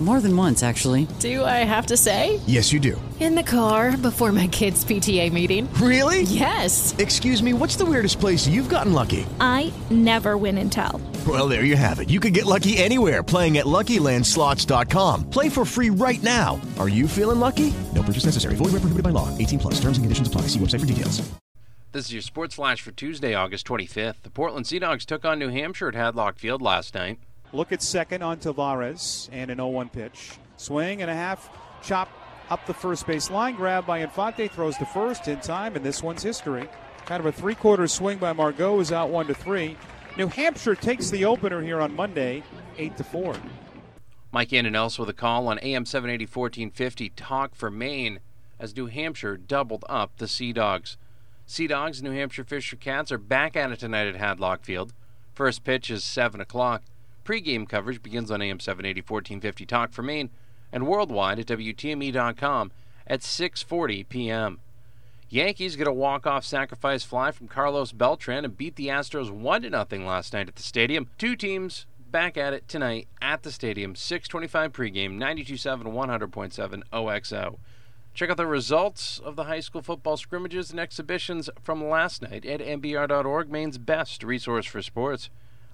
More than once, actually. Do I have to say? Yes, you do. In the car before my kids' PTA meeting. Really? Yes. Excuse me, what's the weirdest place you've gotten lucky? I never win and tell. Well, there you have it. You can get lucky anywhere playing at LuckyLandSlots.com. Play for free right now. Are you feeling lucky? No purchase necessary. Void where prohibited by law. 18 plus. Terms and conditions apply. See website for details. This is your Sports Flash for Tuesday, August 25th. The Portland Sea Dogs took on New Hampshire at Hadlock Field last night. Look at second on Tavares and an 0-1 pitch. Swing and a half chop up the first base line. Grab by Infante throws the first in time, and this one's history. Kind of a three-quarter swing by Margot is out one to three. New Hampshire takes the opener here on Monday, eight to four. Mike Antonellis with a call on AM 780 1450 Talk for Maine as New Hampshire doubled up the Sea Dogs. Sea Dogs New Hampshire Fisher Cats are back at it tonight at Hadlock Field. First pitch is 7 o'clock. Pre-game coverage begins on AM 780 1450 Talk for Maine and worldwide at WTME.com at 6.40 p.m. Yankees get a walk-off sacrifice fly from Carlos Beltran and beat the Astros 1-0 last night at the stadium. Two teams back at it tonight at the stadium, 625 pregame, 92.7, 100.7 OXO. Check out the results of the high school football scrimmages and exhibitions from last night at MBR.org, Maine's best resource for sports.